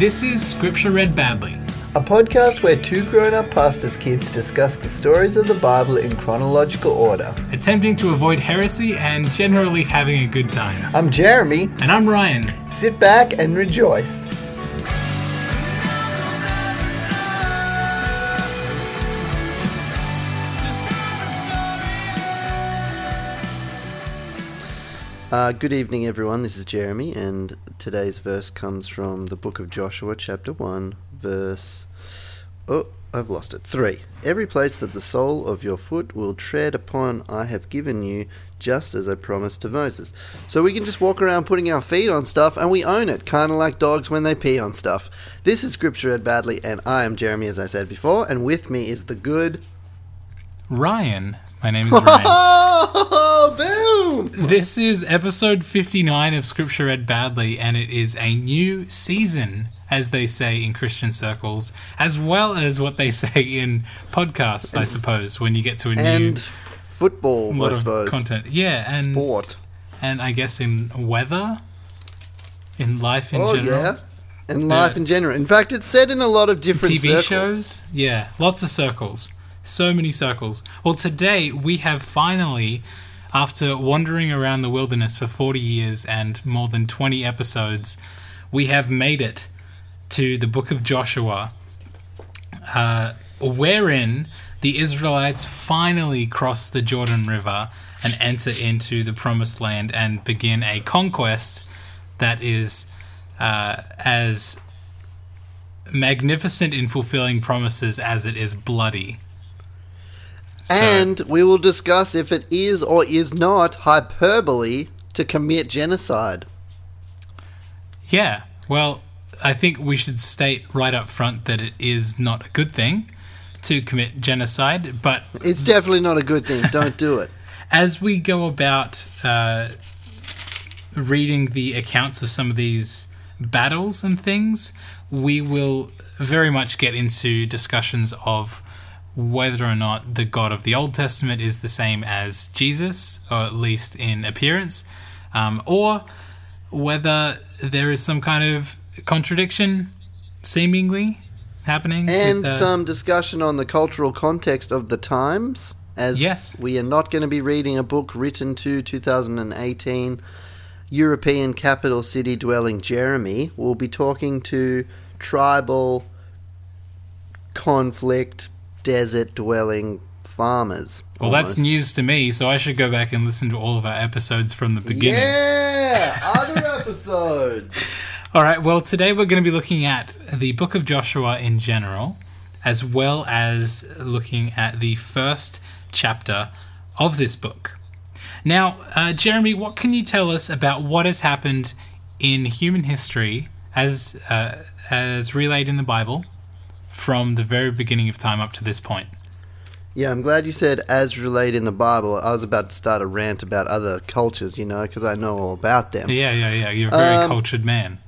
This is Scripture Read Badly. A podcast where two grown up pastors' kids discuss the stories of the Bible in chronological order. attempting to avoid heresy and generally having a good time. I'm Jeremy. And I'm Ryan. Sit back and rejoice. Uh, good evening, everyone. This is Jeremy, and today's verse comes from the book of Joshua, chapter 1, verse. Oh, I've lost it. 3. Every place that the sole of your foot will tread upon, I have given you, just as I promised to Moses. So we can just walk around putting our feet on stuff, and we own it, kind of like dogs when they pee on stuff. This is Scripture Read Badly, and I am Jeremy, as I said before, and with me is the good. Ryan. My name is Ryan. Oh, boom! this is episode 59 of Scripture Read Badly, and it is a new season, as they say in Christian circles, as well as what they say in podcasts, I suppose, when you get to a And new football, lot I of content. Yeah, and Sport. and I guess in weather, in life in oh, general. yeah. And life Uh, in general. In fact, it's said in a lot of different TV circles. shows. Yeah, lots of circles. So many circles. Well, today we have finally, after wandering around the wilderness for 40 years and more than 20 episodes, we have made it to the book of Joshua, uh, wherein the Israelites finally cross the Jordan River and enter into the promised land and begin a conquest that is uh, as magnificent in fulfilling promises as it is bloody. So- And we will discuss if it is or is not hyperbole to commit genocide. yeah, well, I think we should state right up front that it is not a good thing to commit genocide, but It's definitely not a good thing. Don't do it. as we go about uh, reading the accounts of some of these battles and things, we will very much get into discussions of whether or not the God of the Old Testament is the same as Jesus, or at least in appearance, um, or whether there is some kind of contradiction seemingly happening. And with, uh, some discussion on the cultural context of the times. As Yes. we are not going to be reading a book written to 2018 European capital city dwelling Jeremy. We'll be talking to tribal conflict desert dwelling farmers. well, that's news to me, so I should go back and listen to all of our episodes from the beginning. Yeah, other episodes. All right, well, today we're going to be looking at the book of Joshua in general, as well as looking at the first chapter of this book. Now, uh, Jeremy, what can you tell us about what has happened in human history as, uh, as relayed in the Bible from the very beginning of time up to this point? Yeah, I'm glad you said as relayed in the Bible. I was about to start a rant about other cultures, you know, because I know all about them. Yeah, yeah, yeah. You're a very Um, cultured man.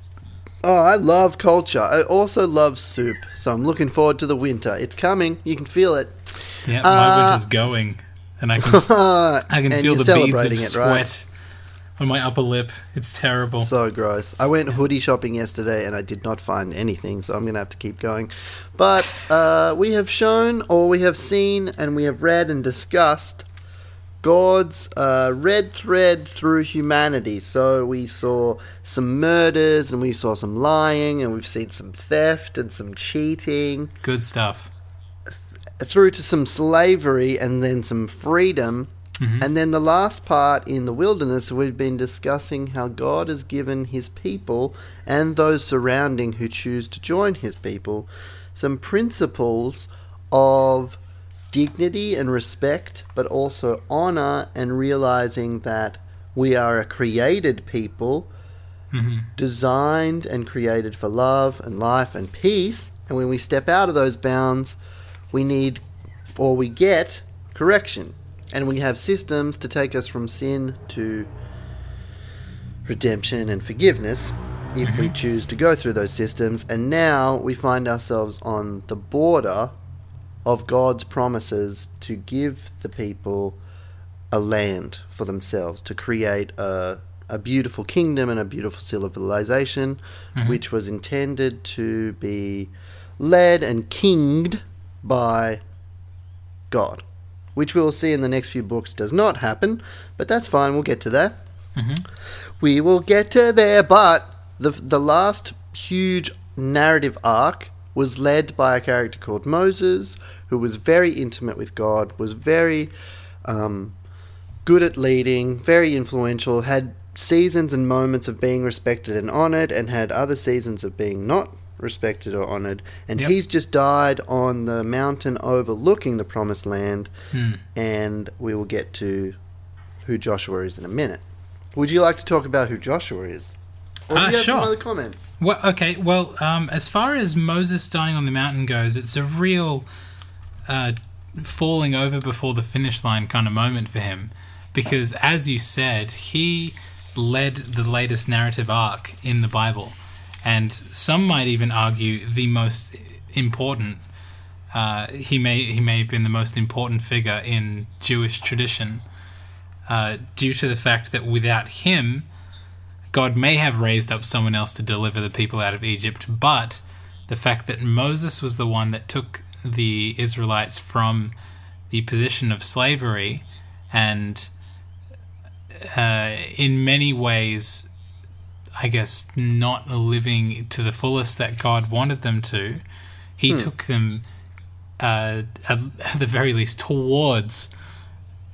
Oh, I love culture. I also love soup, so I'm looking forward to the winter. It's coming. You can feel it. Yeah, my uh, winter's going, and I can I can feel the beads of it, sweat right? On my upper lip. It's terrible. So gross. I went hoodie shopping yesterday and I did not find anything, so I'm going to have to keep going. But uh, we have shown, or we have seen, and we have read and discussed God's uh, red thread through humanity. So we saw some murders and we saw some lying and we've seen some theft and some cheating Good stuff. through to some slavery and then some freedom. Mhm. And then the last part in the wilderness, we've been discussing how God has given his people and those surrounding who choose to join his people some principles of dignity and respect, but also honor and realizing that we are a created people hmm designed and created for love and life and peace. And when we step out of those bounds, we need or we get correction. And we have systems to take us from sin to redemption and forgiveness if we mhm. choose to go through those systems. And now we find ourselves on the border of God's promises to give the people a land for themselves, to create a, a beautiful kingdom and a beautiful civilization, mm-hmm. which was intended to be led and kinged by God, which we'll see in the next few books does not happen, but that's fine. We'll get to that. We will get to there, but the the last huge narrative arc was led by a character called Moses, who was very intimate with God, was very um, good at leading, very influential, had seasons and moments of being respected and honored, and had other seasons of being not respected or honored. And Yep. he's just died on the mountain overlooking the promised land, Hmm. and we will get to who Joshua is in a minute. Would you like to talk about who Joshua is? Or do Uh, you have sure. some other comments? Well, okay. Well, um, as far as Moses dying on the mountain goes, it's a real uh, falling over before the finish line kind of moment for him, because as you said, he led the latest narrative arc in the Bible, and some might even argue the most important. Uh, he may he may have been the most important figure in Jewish tradition, uh, due to the fact that without him, God may have raised up someone else to deliver the people out of Egypt, but the fact that Moses was the one that took the Israelites from the position of slavery and uh, in many ways, I guess, not living to the fullest that God wanted them to, he took them, uh, at, at the very least, towards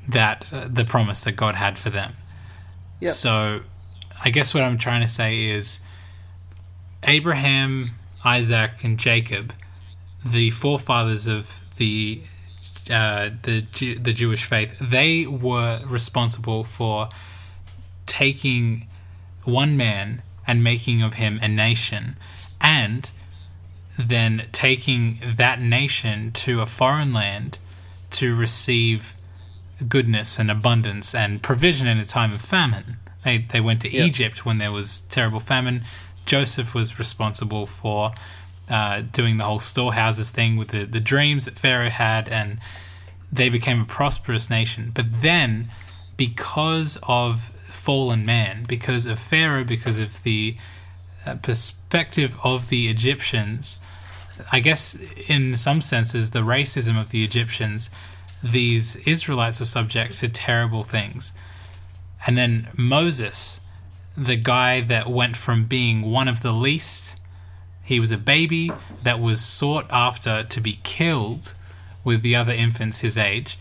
that uh, the promise that God had for them. Yep. So, I guess what I'm trying to say is Abraham, Isaac, and Jacob, the forefathers of the uh, the Ju- the Jewish faith, they were responsible for taking one man and making of him a nation, and then taking that nation to a foreign land to receive goodness and abundance and provision in a time of famine. They they went to Yep. Egypt when there was terrible famine. Joseph was responsible for uh, doing the whole storehouses thing with the, the dreams that Pharaoh had, and they became a prosperous nation. But then, because of fallen man, because of Pharaoh, because of the uh, perspective of the Egyptians, I guess in some senses, the racism of the Egyptians, these Israelites were subject to terrible things. And then Moses, the guy that went from being one of the least, he was a baby that was sought after to be killed with the other infants his age.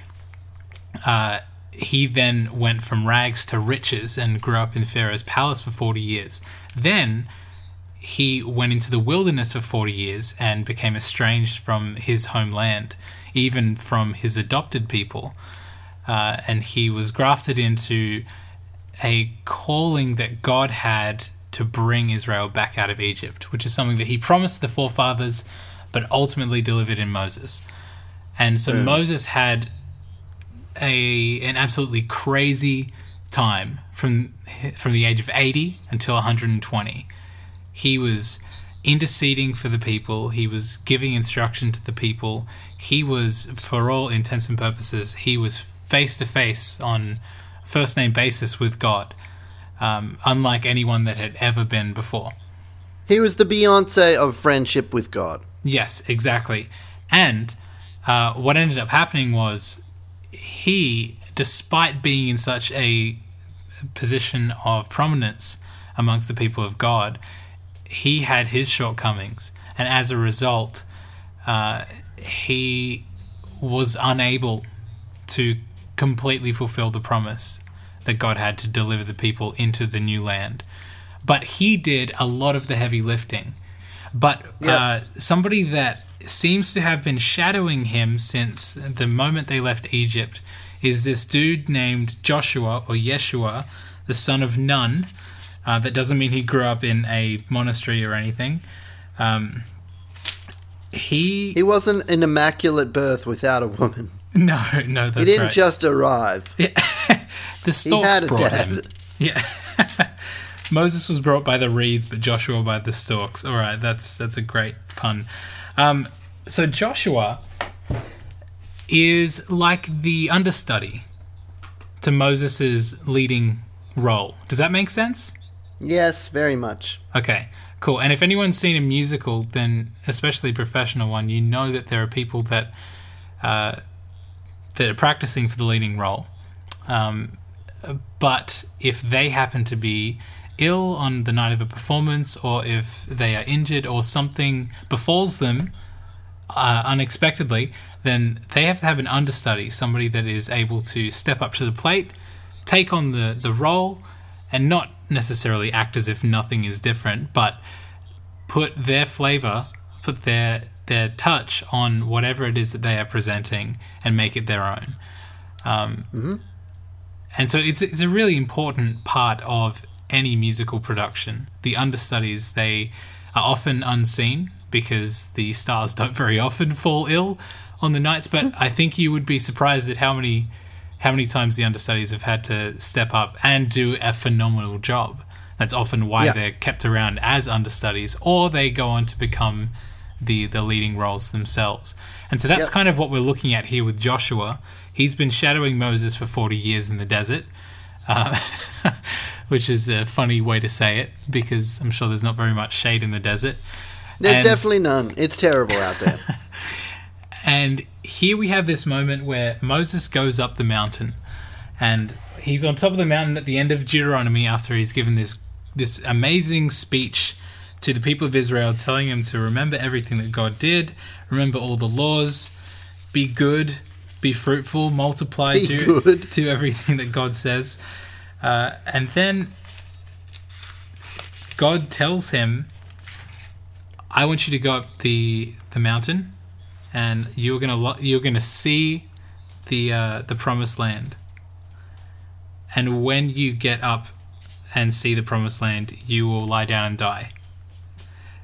Uh, he then went from rags to riches and grew up in Pharaoh's palace for 40 years. Then he went into the wilderness for 40 years and became estranged from his homeland, even from his adopted people. Uh, and he was grafted into a calling that God had to bring Israel back out of Egypt, which is something that he promised the forefathers, but ultimately delivered in Moses. And so Moses had a an absolutely crazy time from from the age of 80 until 120 he was interceding for the people he was giving instruction to the people he was for all intents and purposes he was face to face on first name basis with god um, unlike anyone that had ever been before He was the Beyonce of friendship with God. Yes, exactly. And uh, what ended up happening was he, despite being in such a position of prominence amongst the people of God, he had his shortcomings. And as a result, uh, he was unable to completely fulfill the promise that God had to deliver the people into the new land. But he did a lot of the heavy lifting. But Yeah. uh, somebody that seems to have been shadowing him since the moment they left Egypt is this dude named Joshua or Yeshua, the son of Nun. Uh, that doesn't mean he grew up in a monastery or anything. Um, he, He wasn't an immaculate birth without a woman. no no that's right. He didn't right. just arrive. the He stalks had a brought dad. him. Yeah. Moses was brought by the reeds, but Joshua by the stalks. All right, that's that's a great pun. Um, so Joshua is like the understudy to Moses's leading role. Does that make sense? Yes, very much. Okay, cool. And if anyone's seen a musical, then especially a professional one, you know that there are people that uh, that are practicing for the leading role. Um, but if they happen to be ill on the night of a performance, or if they are injured, or something befalls them uh, unexpectedly, then they have to have an understudy, somebody that is able to step up to the plate, take on the, the role, and not necessarily act as if nothing is different, but put their flavor, put their their touch on whatever it is that they are presenting, and make it their own. Um, Mm-hmm. And so it's it's a really important part of any musical production. The understudies they are often unseen because the stars don't very often fall ill on the nights. But I think you would be surprised at how many how many times the understudies have had to step up and do a phenomenal job. That's often why Yeah. they're kept around as understudies, or they go on to become the the leading roles themselves. And so that's Yep. kind of what we're looking at here with Joshua. He's been shadowing Moses for 40 years in the desert, uh, which is a funny way to say it because I'm sure there's not very much shade in the desert. There's And- definitely none. It's terrible out there. And here we have this moment where Moses goes up the mountain, and he's on top of the mountain at the end of Deuteronomy after he's given this this amazing speech to the people of Israel, telling them to remember everything that God did, remember all the laws, be good, be fruitful, multiply, Be do good. do everything that God says, uh, and then God tells him, "I want you to go up the the mountain." and you're gonna lo- you're gonna see the uh, the promised land. And when you get up and see the promised land, you will lie down and die.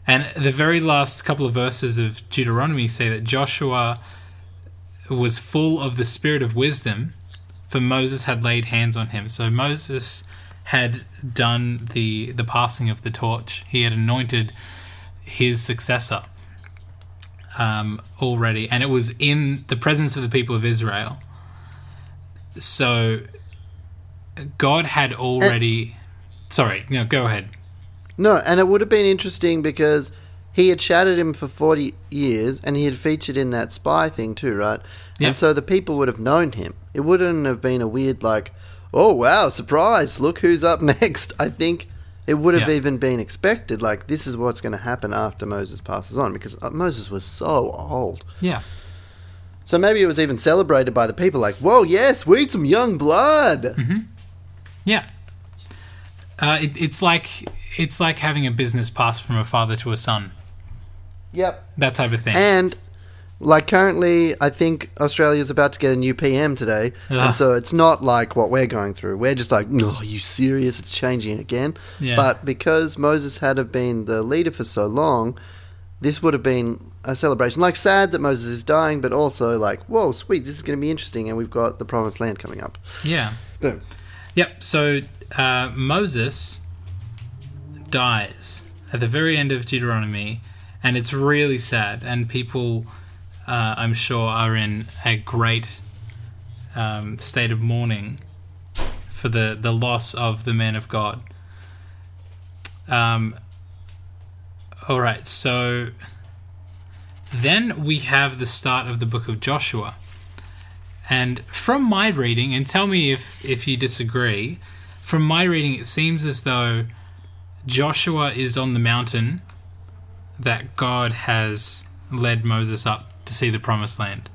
And the very last couple of verses of Deuteronomy say that Joshua was full of the spirit of wisdom, for Moses had laid hands on him. So Moses had done the the passing of the torch. He had anointed his successor um, already, and it was in the presence of the people of Israel. So God had already. sorry, no, go ahead. No, and it would have been interesting because he had shadowed him for 40 years and he had featured in that spy thing too, right? Yep. And so the people would have known him. It wouldn't have been a weird, like, oh wow, surprise, look who's up next. I think it would have Yeah. even been expected, like, this is what's going to happen after Moses passes on because uh, Moses was so old. Yeah. So maybe it was even celebrated by the people, like, whoa, yes, we need some young blood. Mm-hmm. Yeah. Uh, it, it's like it's like having a business pass from a father to a son. Yep. That type of thing. And like currently, I think Australia's about to get a new PM today, Ugh. and so it's not like what we're going through. We're just like, no, are you serious? It's changing again. Yeah. But because Moses had have been the leader for so long, this would have been a celebration. Like sad that Moses is dying, but also like, whoa, sweet, this is going to be interesting, and we've got the Promised Land coming up. yeah. Boom. Yep. So uh, Moses dies at the very end of Deuteronomy, and it's really sad. And people, uh, I'm sure, are in a great um, state of mourning for the the loss of the man of God. Um. All right. So then we have the start of the book of Joshua. And from my reading, and tell me if, if you disagree, from my reading, it seems as though Joshua is on the mountain that God has led Moses up to see the promised land.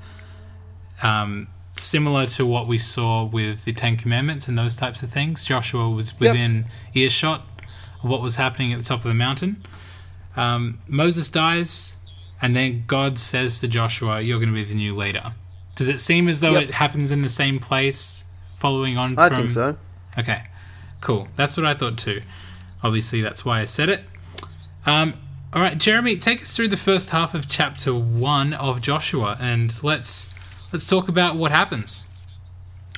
Um, similar to what we saw with the Ten Commandments and those types of things, Joshua was Yep. within earshot of what was happening at the top of the mountain. Um, Moses dies, and then God says to Joshua, You're going to be the new leader. Does it seem as though Yep. it happens in the same place, following on I from. think so. Okay, cool. That's what I thought too. Obviously, that's why I said it. Um, all right, Jeremy, take us through the first half of chapter one of Joshua, and let's let's talk about what happens.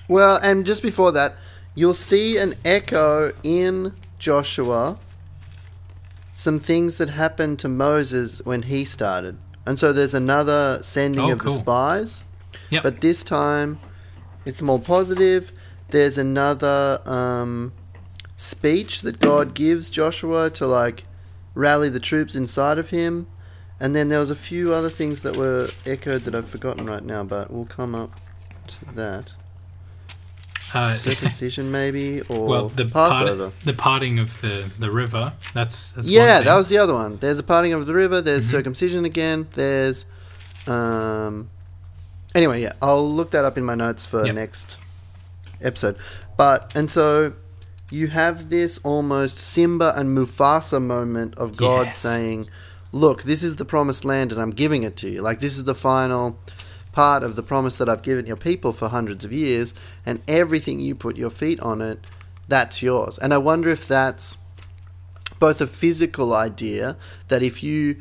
Well, and just before that, you'll see an echo in Joshua some things that happened to Moses when he started. And so there's another sending Oh, of cool. the spies, Yep. but this time it's more positive. There's another um, speech that God gives Joshua to like rally the troops inside of him. And then there was a few other things that were echoed that I've forgotten right now, but we'll come up to that. Uh, Circumcision, maybe, or well, the Passover. part, the parting of the, the river. That's that's yeah, that was the other one. There's a parting of the river. There's Mhm. circumcision again. There's, um, anyway, yeah, I'll look that up in my notes for Yep. next episode. But and so you have this almost Simba and Mufasa moment of God Yes. saying, "Look, this is the promised land, and I'm giving it to you. Like this is the final." Part of the promise that I've given your people for hundreds of years, and everything you put your feet on it, that's yours. And I wonder if that's both a physical idea that if you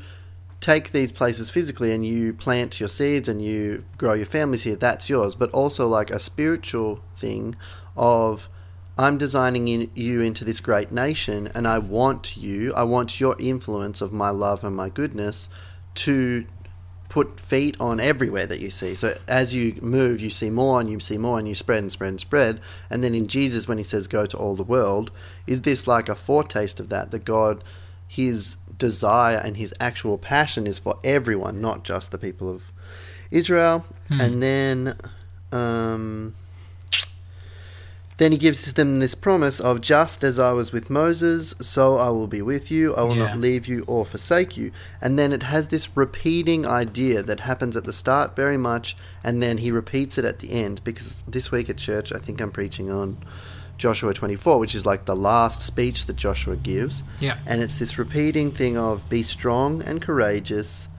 take these places physically and you plant your seeds and you grow your families here, that's yours, but also like a spiritual thing of I'm designing in, you into this great nation and I want you, I want your influence of my love and my goodness to put feet on everywhere that you see. So as you move, you see more and you see more and you spread and spread and spread. And then in Jesus, when he says, go to all the world, is this like a foretaste of that? That God, his desire and his actual passion is for everyone, not just the people of Israel. Hmm. And then. Um, then he gives them this promise of just as I was with Moses, so I will be with you. I will Yeah. not leave you or forsake you. And then it has this repeating idea that happens at the start very much, and then he repeats it at the end. Because this week at church, I think I'm preaching on Joshua 24, which is like the last speech that Joshua gives. Yeah. And it's this repeating thing of be strong and courageous,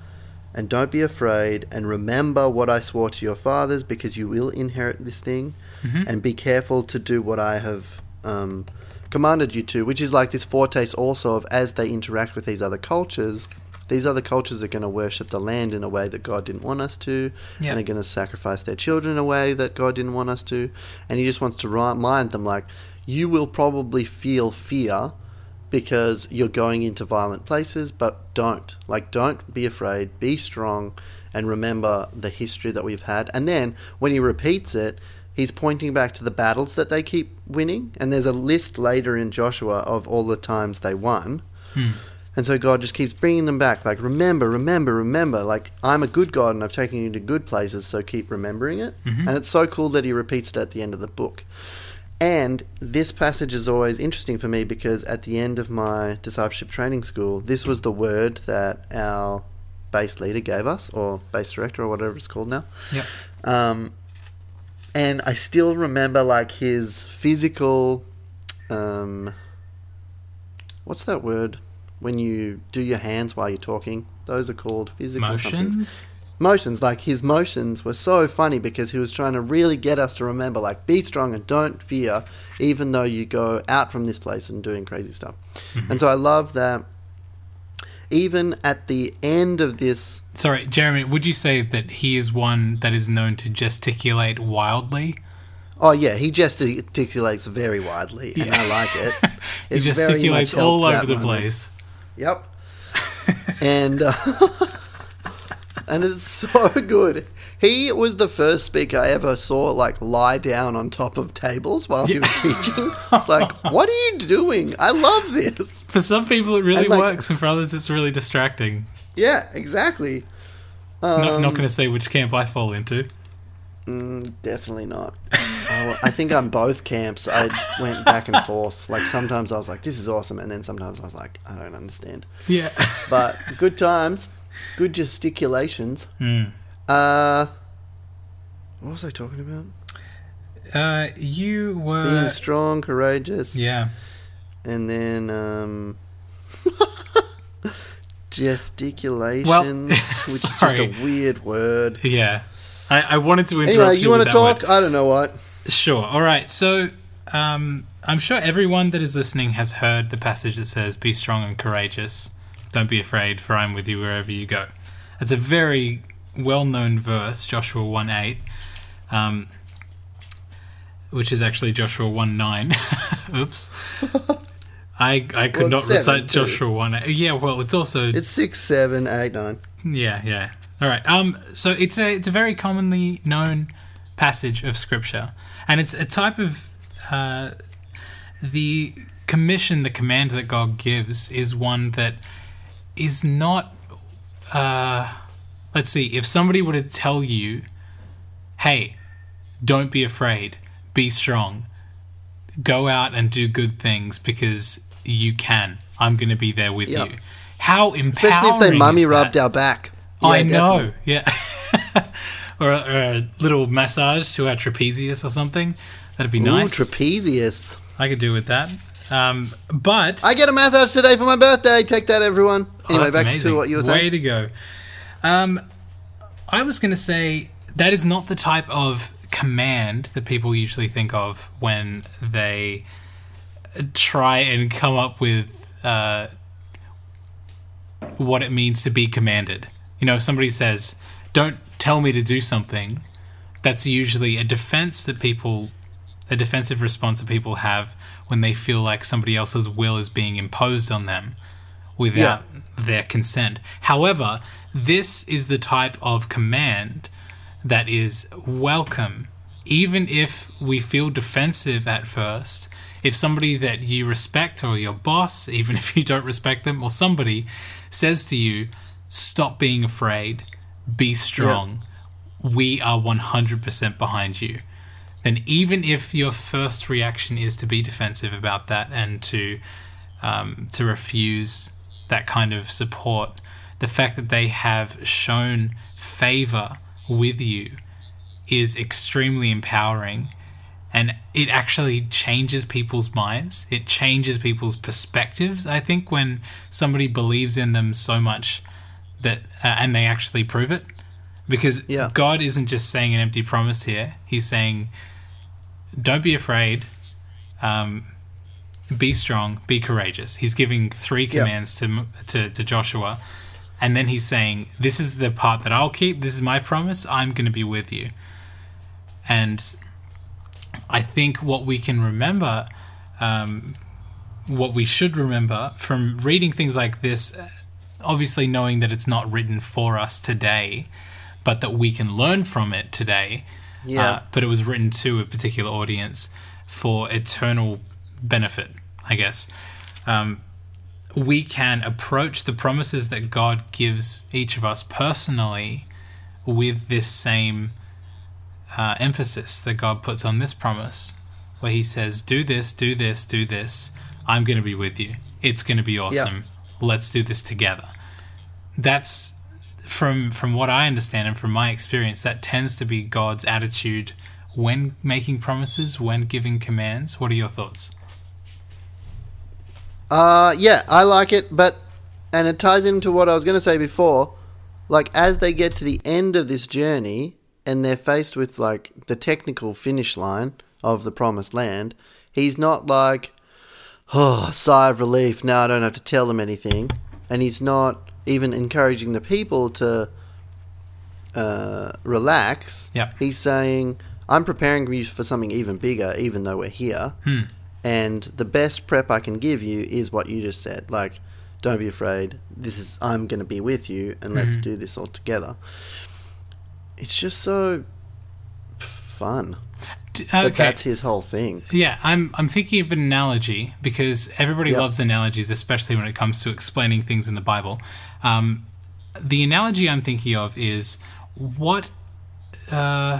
and don't be afraid, and remember what I swore to your fathers, because you will inherit this thing Mhm. and be careful to do what I have um, commanded you to, which is like this foretaste also of as they interact with these other cultures, these other cultures are going to worship the land in a way that God didn't want us to, Yeah. and are going to sacrifice their children in a way that God didn't want us to. And He just wants to remind them, like, you will probably feel fear because you're going into violent places, but don't. Like, don't be afraid, be strong, and remember the history that we've had. And then when He repeats it, he's pointing back to the battles that they keep winning, and there's a list later in Joshua of all the times they won. Hmm. And so God just keeps bringing them back, like, remember, remember, remember. Like, I'm a good God and I've taken you to good places, so keep remembering it. Mhm. And it's so cool that he repeats it at the end of the book. And this passage is always interesting for me because at the end of my discipleship training school, this was the word that our base leader gave us, or base director, or whatever it's called now. Yep. Um, and I still remember like his physical. Um, what's that word? When you do your hands while you're talking, those are called physical somethings. Motions. Like his motions were so funny because he was trying to really get us to remember, like, be strong and don't fear, even though you go out from this place and doing crazy stuff. Mm-hmm. And so I love that. Even at the end of this Sorry, Jeremy. Would you say that he is one that is known to gesticulate wildly? Oh yeah, he gesticulates very widely, and I like it. he It very gesticulates all over the moment. place. Yep. and uh, and it's so good. He was the first speaker I ever saw like lie down on top of tables while he was teaching. It's like, what are you doing? I love this. For some people, it really And, like- works, and for others, it's really distracting. Yeah, exactly. not Um, not going to say which camp I fall into. Mm, definitely not. I, I think I'm both camps. I went back and forth. Like sometimes I was like, "This is awesome," and then sometimes I was like, "I don't understand." Yeah. But good times, good gesticulations. Mm. Uh, what was I talking about? Uh, you were. Being strong, courageous, yeah. and then um, gesticulations, which is just a weird word. Yeah. I, I wanted to interrupt Anyway, you, you want to talk? one. I don't know what. Sure. All right. So, um, I'm sure everyone that is listening has heard the passage that says, "Be strong and courageous. Don't be afraid, for I am with you wherever you go." It's a very well-known verse, Joshua one eight, um, which is actually Joshua one nine. Oops. I I could Well, not seven, recite too. Joshua one eight. Yeah. Well, it's also It's six, seven, eight, nine. yeah, yeah. All right. Um. So it's a it's a very commonly known passage of scripture, and it's a type of uh, the commission, the command that God gives, is one that is not. Uh, let's see. If somebody were to tell you, "Hey, don't be afraid, be strong, go out and do good things because you can. I'm going to be there with Yep. you." How empowering! Especially if they mummy rubbed our back. I know, definitely. yeah. or, a, or a little massage to our trapezius or something. That'd be Ooh, nice. trapezius. I could do with that. Um, but I get a massage today for my birthday. Take that, everyone. Oh, Anyway, that's back amazing. to what you were saying. Way to go. Um, I was going to say that is not the type of command that people usually think of when they try and come up with uh, what it means to be commanded. You know, if somebody says, "Don't tell me to do something," that's usually a defense that people, a defensive response that people have when they feel like somebody else's will is being imposed on them without their consent. However, this is the type of command that is welcome, even if we feel defensive at first. If somebody that you respect, or your boss, even if you don't respect them, or somebody says to you, Stop being afraid, be strong, we are 100% behind you then even if your first reaction is to be defensive about that and to um, to refuse that kind of support, the fact that they have shown favor with you is extremely empowering. And it actually changes people's minds. It changes people's perspectives i think when somebody believes in them so much that uh, and they actually prove it because Yeah. god isn't just saying an empty promise here. He's saying don't be afraid um, be strong be courageous. He's giving three Yeah. commands to, to to joshua. And then he's saying this is the part that i'll keep. This is my promise. I'm going to be with you. And i think what we can remember um, what we should remember from reading things like this obviously knowing that it's not written for us today but that we can learn from it today Yeah. uh, but it was written to a particular audience for eternal benefit, I guess. Um, we can approach the promises that God gives each of us personally with this same uh, emphasis that God puts on this promise, where He says, Do this, do this, do this. I'm going to be with you. It's going to be awesome. Let's do this together. That's from from what I understand and from my experience, that tends to be God's attitude when making promises, when giving commands. What are your thoughts? Uh, yeah, I like it, but and it ties into what I was going to say before. Like as they get to the end of this journey and they're faced with like the technical finish line of the promised land, he's not like, oh, sigh of relief. Now I don't have to tell them anything, and he's not even encouraging the people to uh, relax. Yep. He's saying, "I'm preparing you for something even bigger, even though we're here." Hmm. and the best prep I can give you is what you just said. Like, don't be afraid. This is I'm going to be with you, and let's Mhm. do this all together. It's just so fun. D- But okay. that's his whole thing. Yeah, I'm I'm thinking of an analogy because everybody Yep. loves analogies, especially when it comes to explaining things in the Bible. Um, the analogy I'm thinking of is what. Uh,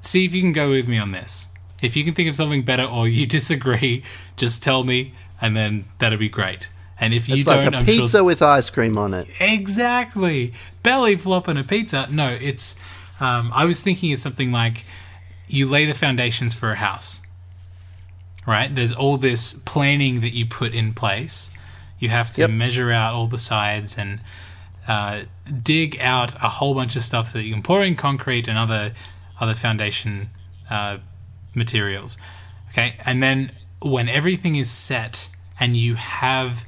see if you can go with me on this. If you can think of something better or you disagree, just tell me, and then that'd be great. And if you It's don't, like a I'm pizza sure with ice cream on it. Exactly. Belly flop on a pizza. No, it's. Um, I was thinking of something like you lay the foundations for a house, right? There's all this planning that you put in place. You have to Yep. measure out all the sides and uh, dig out a whole bunch of stuff so that you can pour in concrete and other other foundation uh, materials. Okay, and then when everything is set and you have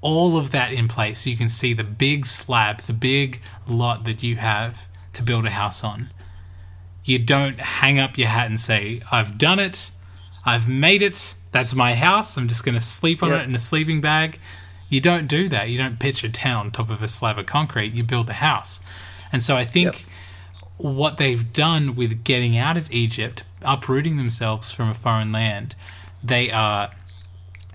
all of that in place, you can see the big slab, the big lot that you have to build a house on. You don't hang up your hat and say, I've done it, I've made it, that's my house, I'm just going to sleep on Yep. it in a sleeping bag. You don't do that. You don't pitch a tent on top of a slab of concrete, you build a house. And so I think Yep. what they've done with getting out of Egypt, uprooting themselves from a foreign land, they are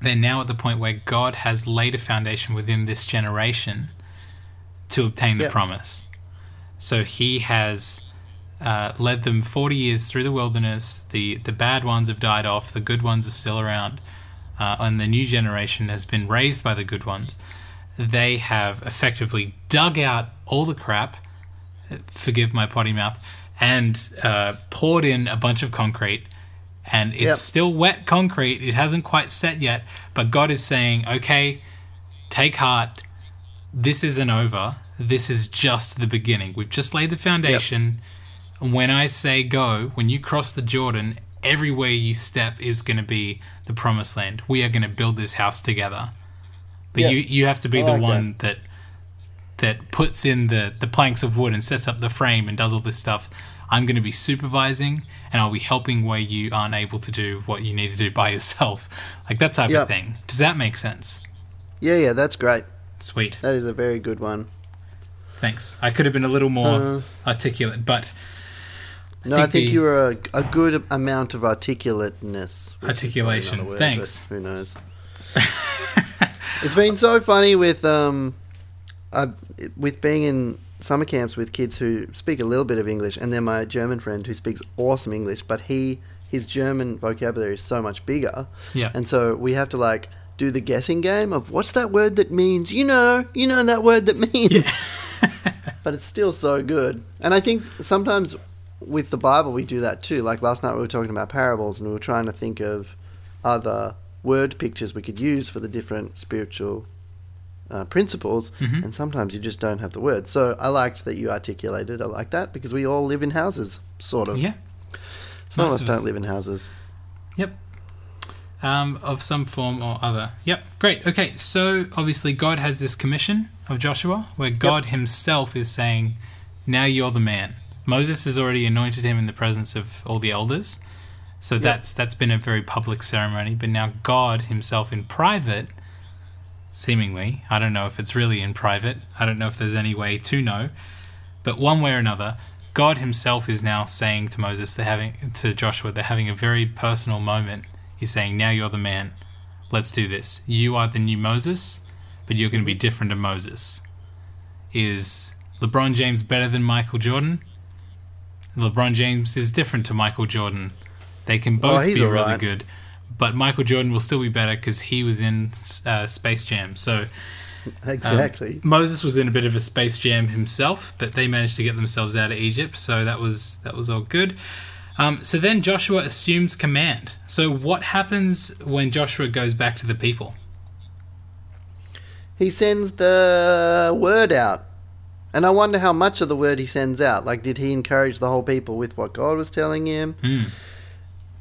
they're now at the point where God has laid a foundation within this generation to obtain the Yeah. promise. So He has uh, led them 40 years through the wilderness. The, the bad ones have died off, the good ones are still around, uh, and the new generation has been raised by the good ones. They have effectively dug out all the crap, forgive my potty mouth, and uh, poured in a bunch of concrete. And it's Yep. still wet concrete. It hasn't quite set yet. But God is saying, okay, take heart. This isn't over. This is just the beginning. We've just laid the foundation. When I say go, when you cross the Jordan, everywhere you step is going to be the promised land. We are going to build this house together. But Yeah. you, you have to be I the like one that that puts in the, the planks of wood and sets up the frame and does all this stuff. I'm going to be supervising and I'll be helping where you aren't able to do what you need to do by yourself. Like that type of thing. Does that make sense? Yeah, yeah, that's great. Sweet. That is a very good one. Thanks. I could have been a little more Uh, articulate, but No, think I think the- you were a, a good amount of articulateness. which is probably Articulation. word, Thanks. Who knows? it's been so funny with um, I, with being in summer camps with kids who speak a little bit of English, and then my German friend who speaks awesome English, but he his German vocabulary is so much bigger, yeah. and so we have to like do the guessing game of what's that word that means. You know, you know that word that means. but it's still so good. And I think sometimes with the Bible we do that too. Like last night we were talking about parables and we were trying to think of other word pictures we could use for the different spiritual uh, principles. Mhm. And sometimes you just don't have the word. So I liked that you articulated. I like that because we all live in houses, sort of. yeah. Some of us don't live in houses. Yep. Um, of some form or other. Yep. Great. Okay. So obviously God has this commission of Joshua where God himself is saying, now you're the man. Moses has already anointed him in the presence of all the elders. So that's that's been a very public ceremony, but now God himself in private seemingly, I don't know if it's really in private. I don't know if there's any way to know. But one way or another, God Himself is now saying to Moses, they're having to Joshua, they're having a very personal moment. He's saying, "Now you're the man. Let's do this. You are the new Moses, but you're going to be different to Moses." Is LeBron James better than Michael Jordan? LeBron James is different to Michael Jordan. They can both he's be really alright. good, but Michael Jordan will still be better because he was in uh, Space Jam. So um, Exactly. Moses was in a bit of a space jam himself, but they managed to get themselves out of Egypt, so that was that was all good. Um, so then Joshua assumes command. So what happens when Joshua goes back to the people? he sends the word out. And I wonder how much of the word he sends out. Like, did he encourage the whole people with what God was telling him? Hmm.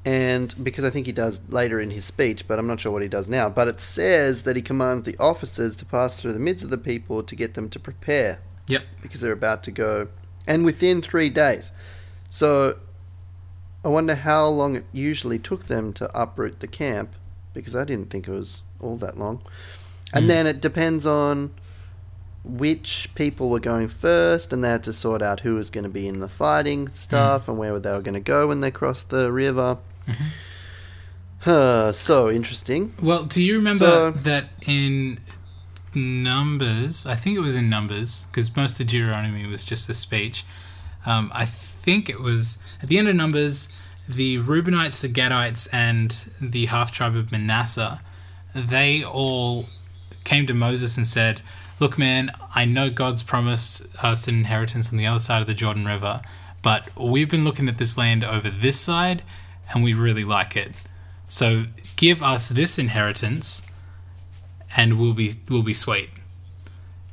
And because I think he does later in his speech, but I'm not sure what he does now. But it says that he commands the officers to pass through the midst of the people to get them to prepare Yep. because they're about to go. And within three days. So I wonder how long it usually took them to uproot the camp because I didn't think it was all that long. And Mm. then it depends on which people were going first, and they had to sort out who was going to be in the fighting stuff and where they were going to go when they crossed the river. Uh, so interesting. Well, do you remember So- that in Numbers? I think it was in Numbers because most of Deuteronomy was just a speech. Um, I think it was at the end of Numbers, the Reubenites, the Gadites, and the half tribe of Manasseh. They all came to Moses and said, "Look, man, I know God's promised us an inheritance on the other side of the Jordan River, but we've been looking at this land over this side, and we really like it." So give us this inheritance, and we'll be we'll be sweet.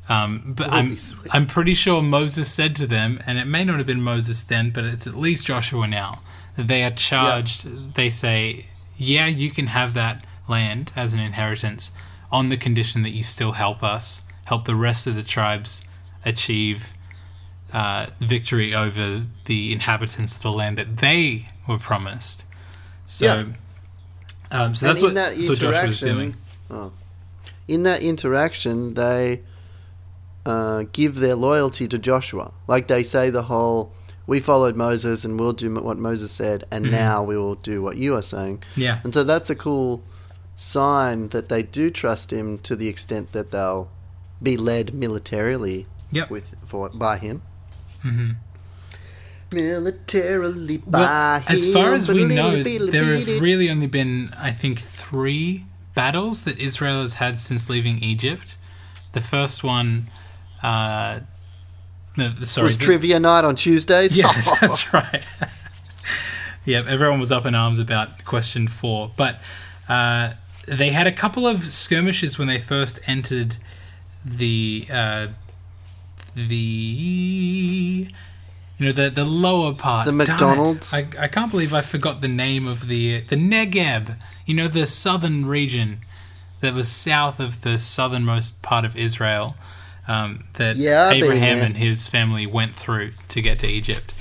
Um, but We'll I'm. I'm pretty sure Moses said to them, and it may not have been Moses then, but it's at least Joshua now. That they are charged. They say, "Yeah, you can have that land as an inheritance, on the condition that you still help us, help the rest of the tribes achieve uh, victory over the inhabitants of the land that they were promised." So. Um, so And that's what, that that's what Joshua was doing. Oh. In that interaction, they uh, give their loyalty to Joshua. Like they say the whole, we followed Moses and we'll do what Moses said, and Mhm. now we will do what you are saying. Yeah. And so that's a cool sign that they do trust him to the extent that they'll be led militarily Yep. with for by him. hmm Militarily by Well, him. as far as we know, there have really only been, I think, three battles that Israel has had since leaving Egypt. The first one, uh, no, sorry, was trivia night on Tuesdays. Yeah, that's right. yep, everyone was up in arms about question four. But uh, they had a couple of skirmishes when they first entered the uh, the you know the the lower part. The McDonald's? I, I can't believe I forgot the name of the the Negeb. You know the southern region that was south of the southernmost part of Israel. Um, that Yeah, Abraham and his family went through to get to Egypt.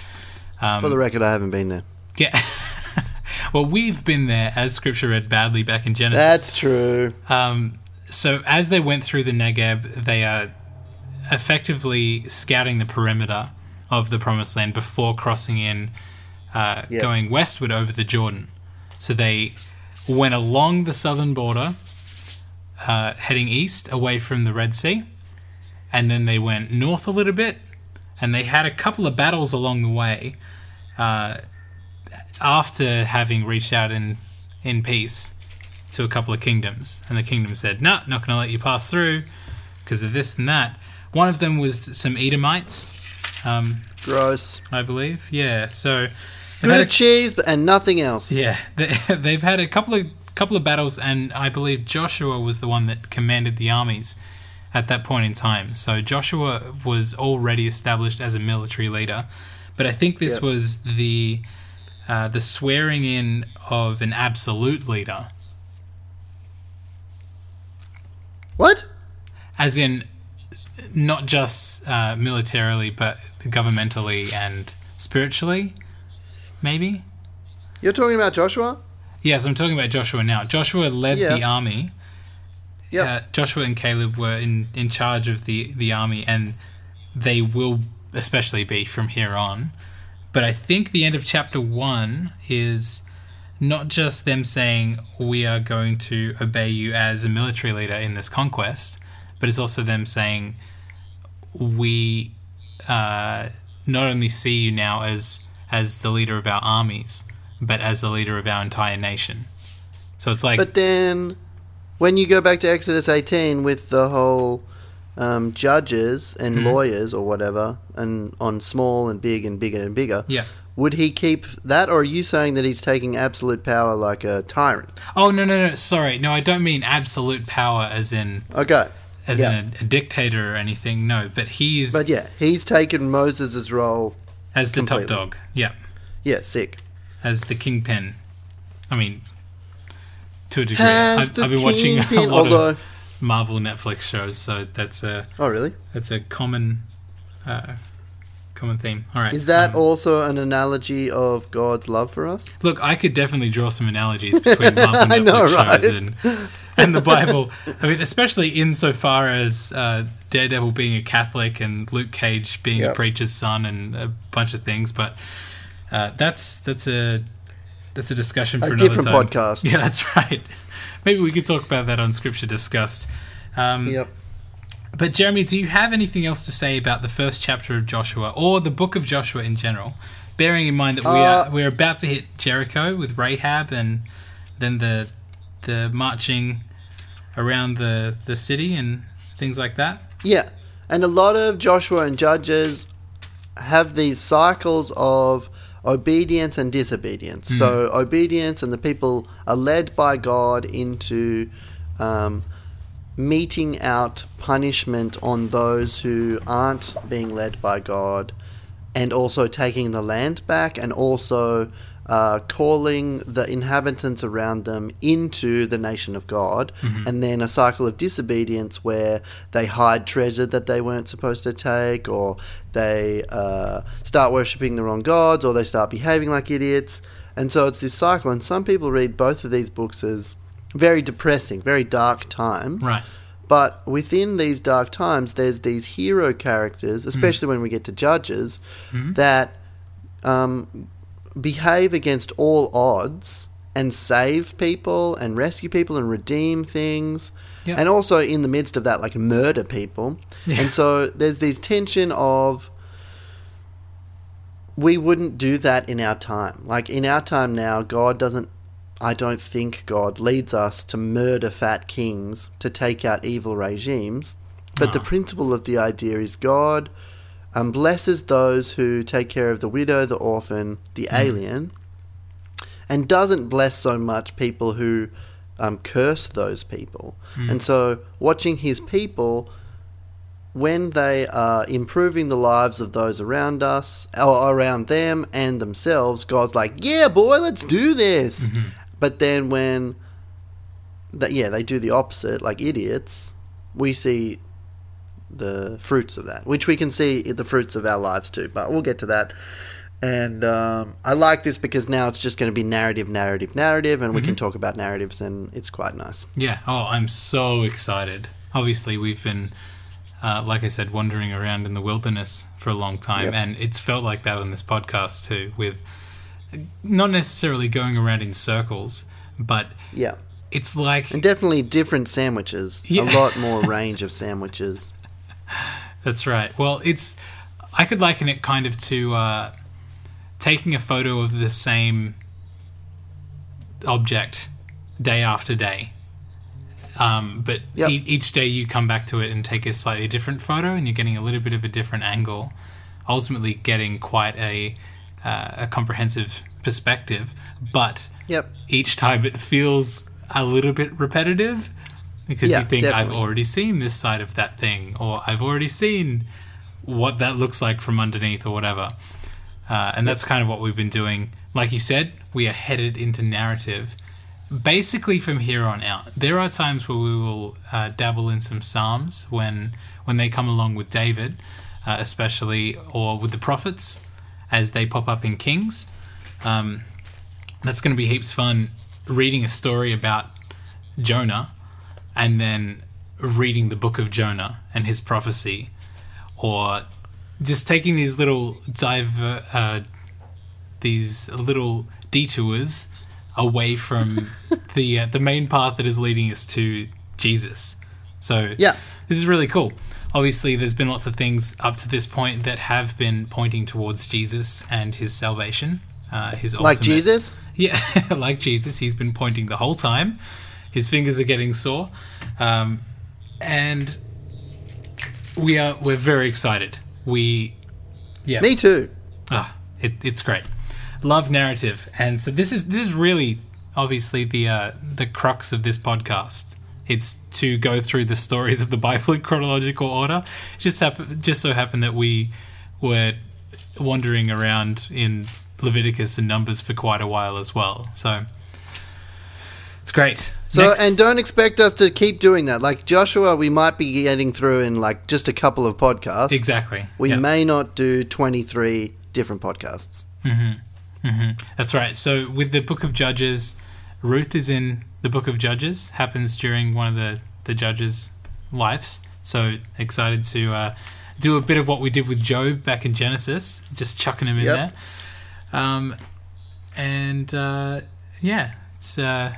Um, For the record, I haven't been there. yeah. well, we've been there as Scripture read badly back in Genesis. That's true. Um, so as they went through the Negeb, they are effectively scouting the perimeter of the Promised Land before crossing in, uh, Yeah. going westward over the Jordan. So they went along the southern border, uh, heading east away from the Red Sea, and then they went north a little bit, and they had a couple of battles along the way. Uh, after having reached out in in peace to a couple of kingdoms, and the kingdom said, "No, not going to let you pass through because of this and that." One of them was some Edomites, um, Gross. I believe. Yeah, so Good had at cheese, but and nothing else. yeah, they, they've had a couple of couple of battles, and I believe Joshua was the one that commanded the armies at that point in time. So Joshua was already established as a military leader, but I think this Yep. was the uh, the swearing in of an absolute leader. What? as in not just uh, militarily but governmentally and spiritually maybe You're talking about Joshua? yes i'm talking about joshua now joshua led Yeah. the army Yeah. uh, joshua and caleb were in, in charge of the, the army and they will especially be from here on but i think the end of chapter one is not just them saying we are going to obey you as a military leader in this conquest, but it's also them saying we uh, not only see you now as as the leader of our armies, but as the leader of our entire nation. So it's like But then, when you go back to Exodus 18 with the whole um, judges and Mhm. lawyers or whatever, and on small and big and bigger and bigger, yeah. Would he keep that, or are you saying that he's taking absolute power like a tyrant? Oh no no no sorry no I don't mean absolute power as in Okay, as Yeah. in a, a dictator or anything. No, but he's but yeah, he's taken Moses' role. as the top dog. Yeah. Yeah, sick. as the kingpin. I mean, to a degree. I've, I've been watching a lot although, of Marvel Netflix shows, so that's a oh really? that's a common uh, common theme. All right. Is that um, also an analogy of God's love for us? Look, I could definitely draw some analogies between Marvel Netflix know, shows and and the Bible. I mean, especially insofar as uh, Daredevil being a Catholic and Luke Cage being a preacher's son and a bunch of things, but uh, that's that's a that's a discussion for A another different time. podcast. Yeah, that's right. Maybe we could talk about that on Scripture Discussed. Um, Yep. But Jeremy, do you have anything else to say about the first chapter of Joshua or the book of Joshua in general? Bearing in mind that we Uh, are we're about to hit Jericho with Rahab and then the the marching around the the city and things like that. Yeah, and a lot of Joshua and Judges have these cycles of obedience and disobedience. So obedience and the people are led by God into um, meting out punishment on those who aren't being led by God, and also taking the land back, and also uh, calling the inhabitants around them into the nation of God, and then a cycle of disobedience where they hide treasure that they weren't supposed to take, or they uh, start worshipping the wrong gods, or they start behaving like idiots. And so it's this cycle, and some people read both of these books as very depressing, very dark times. Right. But within these dark times, there's these hero characters, especially when we get to judges, Mhm. that um, behave against all odds and save people and rescue people and redeem things. Yeah. And also in the midst of that, like murder people. Yeah. And so there's this tension of we wouldn't do that in our time. Like in our time now, God doesn't. I don't think God leads us to murder fat kings to take out evil regimes. But the principle of the idea is God um, blesses those who take care of the widow, the orphan, the alien, and doesn't bless so much people who um, curse those people. And so, watching his people, when they are improving the lives of those around us, or around them and themselves, God's like, "Yeah, boy, let's do this." But then when that yeah, they do the opposite, like idiots, we see the fruits of that, which we can see the fruits of our lives too. But we'll get to that. And um, I like this because now it's just going to be narrative, narrative, narrative, and we can talk about narratives, and it's quite nice. Yeah. Oh, I'm so excited. Obviously, we've been, uh, like I said, wandering around in the wilderness for a long time, Yep. and it's felt like that on this podcast too. With not necessarily going around in circles, but Yeah, it's like and definitely different sandwiches. Yeah. A lot more range of sandwiches. That's right. Well, it's I could liken it kind of to uh, taking a photo of the same object day after day. Um, but Yep. e- each day you come back to it and take a slightly different photo, and you're getting a little bit of a different angle. Ultimately, getting quite a uh, a comprehensive perspective, but Yep. each time it feels a little bit repetitive because Yeah, you think I've already seen this side of that thing or I've already seen what that looks like from underneath or whatever. Uh, and that's kind of what we've been doing. Like you said, we are headed into narrative. Basically, from here on out, there are times where we will uh, dabble in some psalms when when they come along with David, uh, especially or with the prophets as they pop up in Kings. Um, that's going to be heaps fun reading a story about Jonah and then reading the book of Jonah and his prophecy or just taking these little diver uh, these little detours away from the uh, the main path that is leading us to Jesus. So Yeah. this is really cool. Obviously, there's been lots of things up to this point that have been pointing towards Jesus and his salvation. Uh, his Like Jesus? yeah, like Jesus, he's been pointing the whole time. His fingers are getting sore, um, and we are we're very excited. We, yeah, Me too. ah, it, it's great. Love narrative, and so this is this is really obviously the uh, the crux of this podcast. It's to go through the stories of the Bible in chronological order. It just happened, just so happened that we were wandering around in Leviticus and Numbers for quite a while as well. So it's great. So, Next- and don't expect us to keep doing that. Like Joshua, we might be getting through in like just a couple of podcasts. Exactly. We Yeah. may not do 23 different podcasts. Mm-hmm. Mm-hmm. That's right. So with the Book of Judges, Ruth is in the Book of Judges. Happens during one of the the judges' lives. So excited to uh, do a bit of what we did with Job back in Genesis, just chucking him in Yep. there. Um, and uh, yeah, it's uh,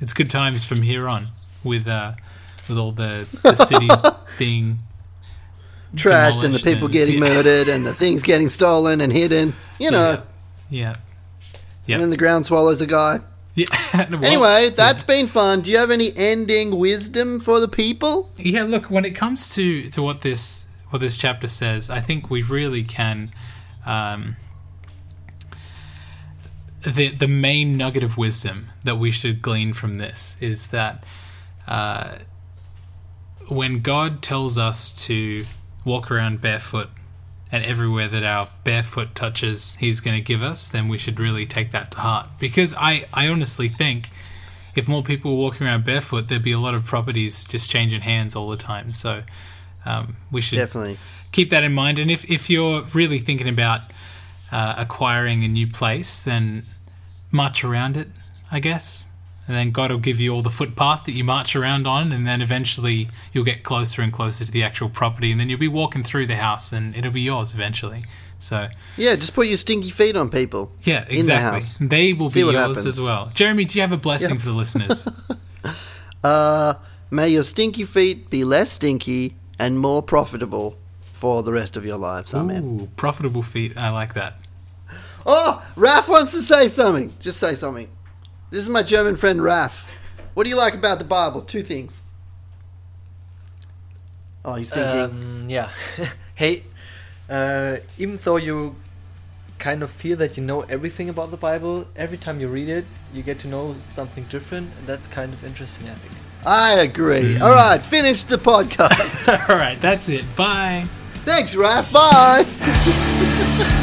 it's good times from here on with uh, with all the, the cities being Trashed and the people and- getting yeah. murdered and the things getting stolen and hidden. You know, yeah yeah and then the ground swallows a guy. yeah. Well, Anyway, that's been fun. Do you have any ending wisdom for the people? yeah look when it comes to to what this what this chapter says i think we really can um the the main nugget of wisdom that we should glean from this is that uh when god tells us to walk around barefoot and everywhere that our barefoot touches he's going to give us then we should really take that to heart because i i honestly think if more people were walking around barefoot, there'd be a lot of properties just changing hands all the time. So um, we should Definitely. keep that in mind. And if, if you're really thinking about uh, acquiring a new place, then march around it, I guess. And then God will give you all the footpath that you march around on, and then eventually you'll get closer and closer to the actual property, and then you'll be walking through the house, and it'll be yours eventually. So Yeah, just put your stinky feet on people. yeah, In the exactly. house. They will See be yours happens. as well. Jeremy, do you have a blessing Yeah. for the listeners? Uh, may your stinky feet be less stinky and more profitable for the rest of your lives. Amen. Ooh, profitable feet. I like that. Oh, Raf wants to say something. Just say something. This is my German friend Raf. What do you like about the Bible? Two things. Oh, he's thinking. Um, yeah. hey, uh, even though you kind of feel that you know everything about the Bible, every time you read it, you get to know something different, and that's kind of interesting, I think. I agree. All right, finish the podcast. All right, that's it. Bye. Thanks, Raf. Bye.